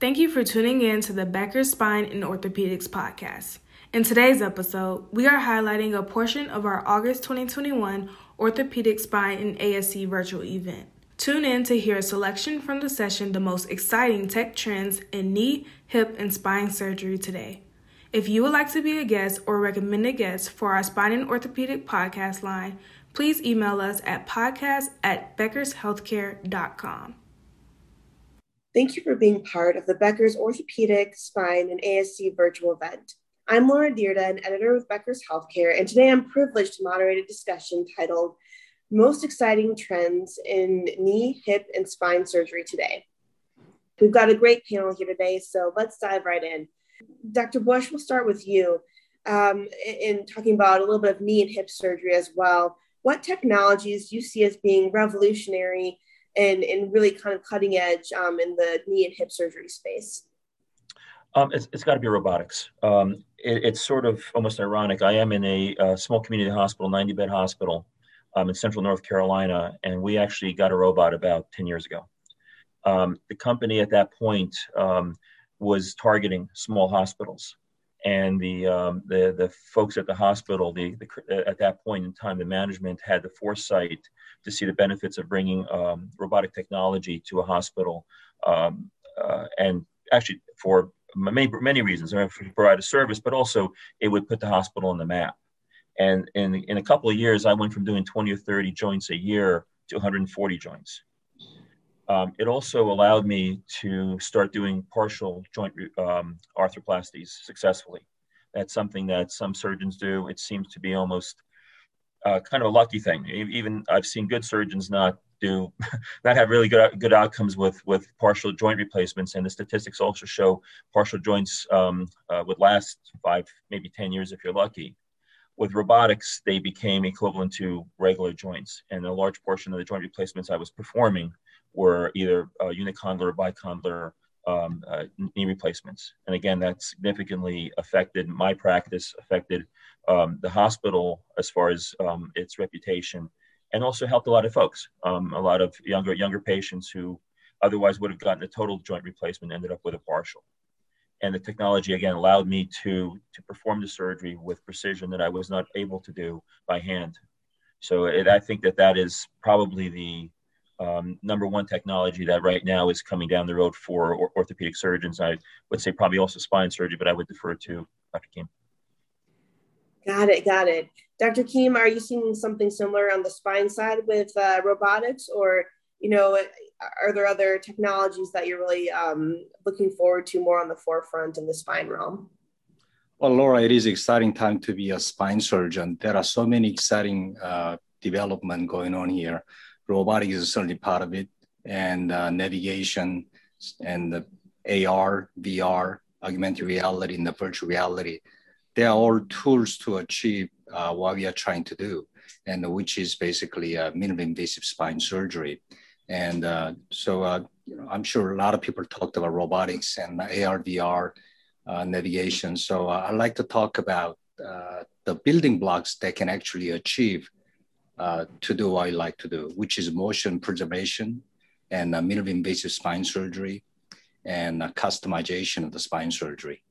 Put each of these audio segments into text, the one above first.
Thank you for tuning in to the Becker Spine and Orthopedics podcast. In today's episode, we are highlighting a portion of our August 2021 Orthopedic Spine and ASC virtual event. Tune in to hear a selection from the session The Most Exciting Tech Trends in Knee, Hip, and Spine Surgery Today. If you would like to be a guest or recommend a guest for our Spine and Orthopedic podcast line, please email us at podcast at beckershealthcare.com. Thank you for being part of the Becker's Orthopedic, Spine, and ASC virtual event. I'm Laura Dyrda, an editor with Becker's Healthcare, and today I'm privileged to moderate a discussion titled Most Exciting Trends in Knee, Hip, and Spine Surgery Today. We've got a great panel here today, so let's dive right in. Dr. Bush, we'll start with you um, in talking about a little bit of knee and hip surgery as well. What technologies do you see as being revolutionary and, and really kind of cutting edge um, in the knee and hip surgery space? Um, it's, it's got to be robotics. Um, it, it's sort of almost ironic. I am in a, a small community hospital, 90 bed hospital um, in central North Carolina, and we actually got a robot about 10 years ago. Um, the company at that point um, was targeting small hospitals. And the, um, the, the folks at the hospital, the, the, at that point in time, the management had the foresight to see the benefits of bringing um, robotic technology to a hospital. Um, uh, and actually, for many, many reasons, I mean, to provide a service, but also it would put the hospital on the map. And in, in a couple of years, I went from doing 20 or 30 joints a year to 140 joints. Um, it also allowed me to start doing partial joint um, arthroplasties successfully. That's something that some surgeons do. It seems to be almost uh, kind of a lucky thing. Even I've seen good surgeons not do not have really good good outcomes with with partial joint replacements, and the statistics also show partial joints um, uh, would last five, maybe ten years if you're lucky. With robotics, they became equivalent to regular joints, and a large portion of the joint replacements I was performing were either uh, unicondylar or bicondylar um, uh, knee replacements. And again, that significantly affected my practice, affected um, the hospital as far as um, its reputation, and also helped a lot of folks. Um, a lot of younger younger patients who otherwise would have gotten a total joint replacement ended up with a partial. And the technology again allowed me to to perform the surgery with precision that I was not able to do by hand. So it, I think that that is probably the um, number one technology that right now is coming down the road for or- orthopedic surgeons. I would say probably also spine surgery, but I would defer to Dr. Keim. Got it, got it. Dr. Keim, are you seeing something similar on the spine side with uh, robotics, or you know, are there other technologies that you're really um, looking forward to more on the forefront in the spine realm? Well, Laura, it is exciting time to be a spine surgeon. There are so many exciting uh, development going on here. Robotics is certainly part of it, and uh, navigation, and the AR, VR, augmented reality, and the virtual reality they are all tools to achieve uh, what we are trying to do, and which is basically a minimally invasive spine surgery. And uh, so, uh, you know, I'm sure a lot of people talked about robotics and AR, VR, uh, navigation. So uh, I'd like to talk about the building blocks that can actually achieve to do what I like to do, which is motion preservation and minimally invasive spine surgery and customization of the spine surgery.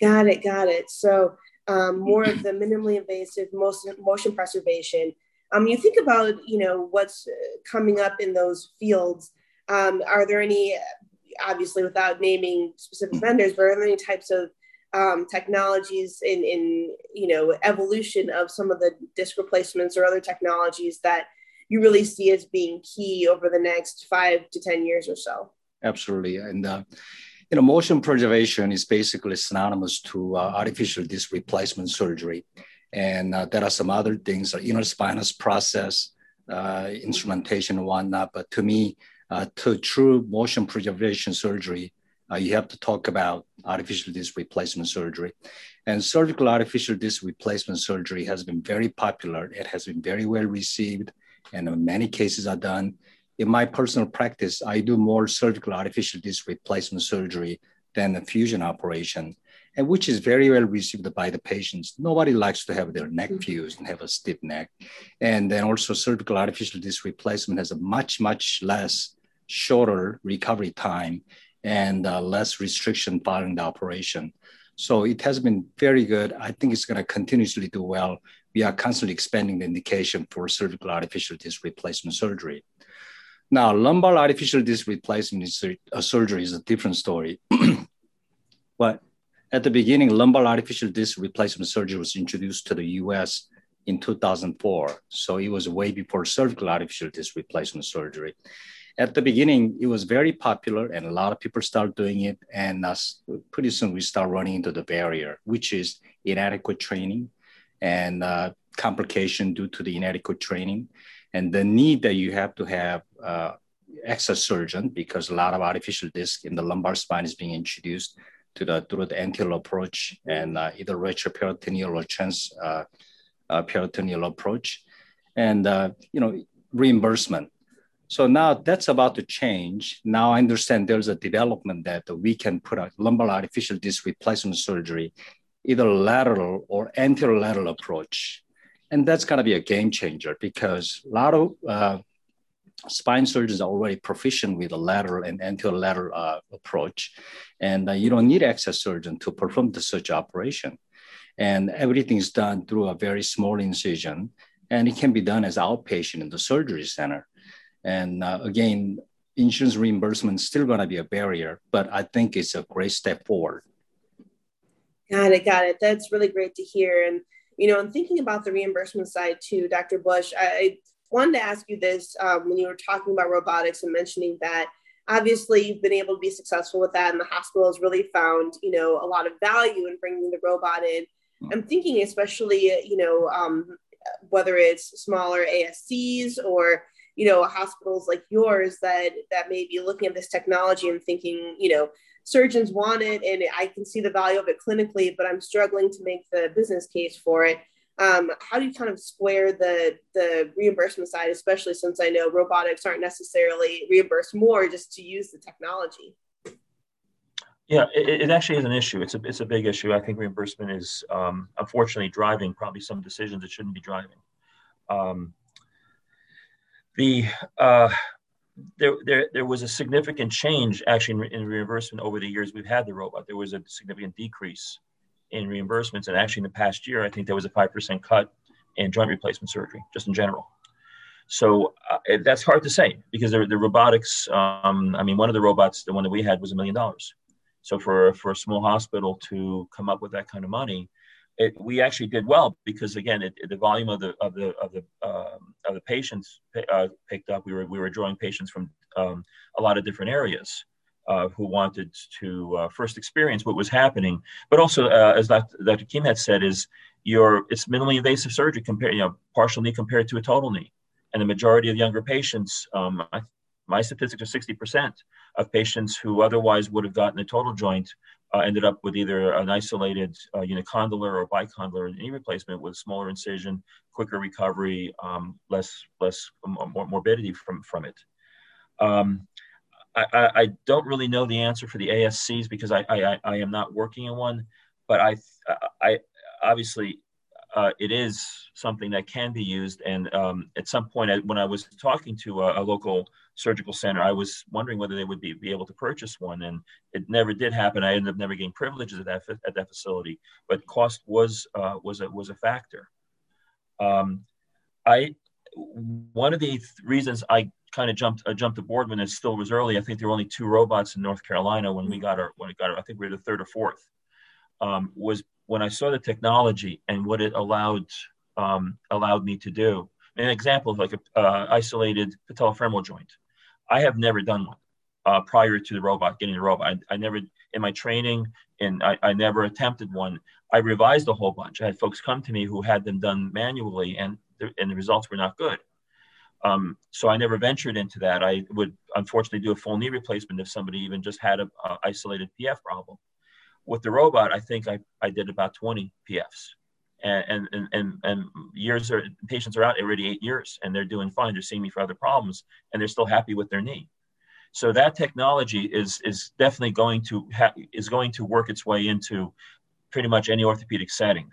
Got it, got it. So um, more of the minimally invasive motion, motion preservation. Um, you think about, you know, what's uh, coming up in those fields. Um, are there any, obviously without naming specific vendors, but are there any types of um, technologies in, in, you know, evolution of some of the disc replacements or other technologies that you really see as being key over the next five to 10 years or so? Absolutely. And, uh, you know, motion preservation is basically synonymous to uh, artificial disc replacement surgery. And uh, there are some other things, uh, interspinous process, uh, instrumentation and whatnot. But to me, uh, to true motion preservation surgery, uh, you have to talk about artificial disc replacement surgery. And cervical artificial disc replacement surgery has been very popular. It has been very well received, and many cases are done in my personal practice, I do more cervical artificial disc replacement surgery than a fusion operation, and which is very well received by the patients. Nobody likes to have their neck mm-hmm. fused and have a stiff neck. And then also cervical artificial disc replacement has a much, much less shorter recovery time and uh, less restriction following the operation. So it has been very good. I think it's going to continuously do well. We are constantly expanding the indication for cervical artificial disc replacement surgery. Now, lumbar artificial disc replacement uh, surgery is a different story. but at the beginning, lumbar artificial disc replacement surgery was introduced to the US in 2004. So it was way before cervical artificial disc replacement surgery. At the beginning, it was very popular and a lot of people start doing it. And uh, pretty soon we start running into the barrier, which is inadequate training and uh, complication due to the inadequate training and the need that you have to have uh, surgeon because a lot of artificial disc in the lumbar spine is being introduced to the through the anterior approach and uh, either retroperitoneal or trans uh, uh, approach, and uh, you know reimbursement. So now that's about to change. Now I understand there's a development that we can put a lumbar artificial disc replacement surgery, either lateral or anterolateral approach, and that's going to be a game changer because a lot of uh, spine surgeons are already proficient with a lateral and anterolateral uh, approach, and uh, you don't need access surgeon to perform the such operation. And everything is done through a very small incision, and it can be done as outpatient in the surgery center. And uh, again, insurance reimbursement is still going to be a barrier, but I think it's a great step forward. Got it, got it. That's really great to hear. And you know, and thinking about the reimbursement side too, Dr. Bush, I, wanted to ask you this um, when you were talking about robotics and mentioning that obviously you've been able to be successful with that and the hospital has really found you know a lot of value in bringing the robot in mm-hmm. i'm thinking especially you know um, whether it's smaller ascs or you know hospitals like yours that that may be looking at this technology and thinking you know surgeons want it and I can see the value of it clinically, but I'm struggling to make the business case for it. Um, how do you kind of square the the reimbursement side, especially since I know robotics aren't necessarily reimbursed more just to use the technology? Yeah, it, it actually is an issue. It's a it's a big issue. I think reimbursement is um, unfortunately driving probably some decisions it shouldn't be driving. Um, the uh, there, there, there was a significant change actually in, in, reimbursement over the years we've had the robot. There was a significant decrease in reimbursements. And actually, in the past year, I think there was a 5% cut in joint replacement surgery, just in general. So uh, that's hard to say because the, the robotics, um, I mean, one of the robots, the one that we had, was a million dollars. So for, for a small hospital to come up with that kind of money, it, we actually did well because again, it, the volume of the of the of the um, of the patients uh, picked up. We were we were drawing patients from um, a lot of different areas uh, who wanted to uh, first experience what was happening, but also uh, as Dr. Dr. Kim had said, is your it's minimally invasive surgery compared you know partial knee compared to a total knee, and the majority of younger patients. Um, my statistics are 60% of patients who otherwise would have gotten a total joint uh, ended up with either an isolated uh, unicondylar or bicondylar knee replacement with smaller incision, quicker recovery, um, less less more morbidity from from it. Um, I, I, don't really know the answer for the ASCs because I, I, I am not working in one, but I, I obviously uh, it is something that can be used. And um, at some point, I, when I was talking to a, a, local surgical center, I was wondering whether they would be, be able to purchase one, and it never did happen. I ended up never getting privileges at that at that facility, but cost was uh, was a was a factor. Um, I one of the th- reasons I kind of jumped uh, jumped aboard when it still was early. I think there were only two robots in North Carolina when we got our when it got our, I think we were the third or fourth. Um, was when I saw the technology and what it allowed um, allowed me to do. An example of like a uh, isolated patellofemoral joint. I have never done one uh, prior to the robot getting the robot. I, I never in my training and I, I, never attempted one. I revised a whole bunch. I had folks come to me who had them done manually and the, and the results were not good. Um, so I never ventured into that. I would unfortunately do a full knee replacement if somebody even just had a, a isolated PF problem with the robot, I think I, I did about 20 PFs. And, and, and, and years are, patients are out already eight years and they're doing fine. They're seeing me for other problems and they're still happy with their knee. So that technology is, is definitely going to ha- is going to work its way into pretty much any orthopedic setting.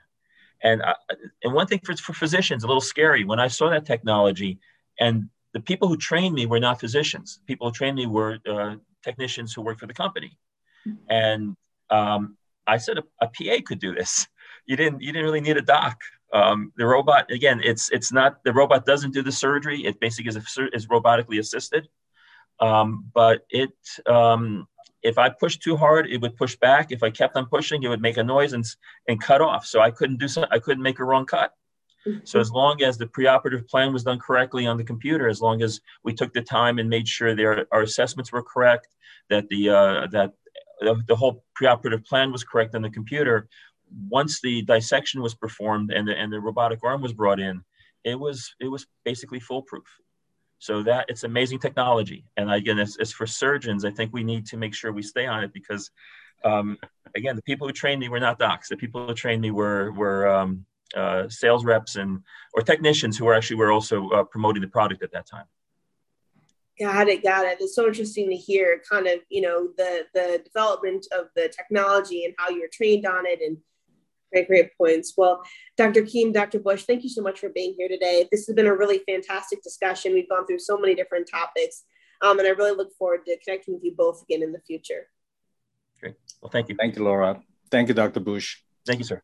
And, I, and one thing for, for physicians, a little scary, when I saw that technology and the people who trained me were not physicians. People who trained me were uh, technicians who worked for the company. And um, I said a, a, PA could do this. You didn't you didn't really need a doc. Um, the robot again, it's it's not the robot doesn't do the surgery. It basically is, is robotically assisted. Um, but it um, if I pushed too hard, it would push back. If I kept on pushing, it would make a noise and and cut off. So I couldn't do so. I couldn't make a wrong cut. So as long as the preoperative plan was done correctly on the computer, as long as we took the time and made sure their our assessments were correct, that the uh, that the whole preoperative plan was correct on the computer, once the dissection was performed and the and the robotic arm was brought in, it was it was basically foolproof. So that it's amazing technology. And again, as for surgeons, I think we need to make sure we stay on it because, um, again, the people who trained me were not docs. The people who trained me were were um, uh, sales reps and or technicians who were actually were also uh, promoting the product at that time. Got it, got it. It's so interesting to hear kind of, you know, the the development of the technology and how you're trained on it and Great, great points. Well, Dr. Keim, Dr. Bush, thank you so much for being here today. This has been a really fantastic discussion. We've gone through so many different topics, um, and I really look forward to connecting with you both again in the future. Great. Well, thank you. Thank you, Laura. Thank you, Dr. Bush. Thank you, sir.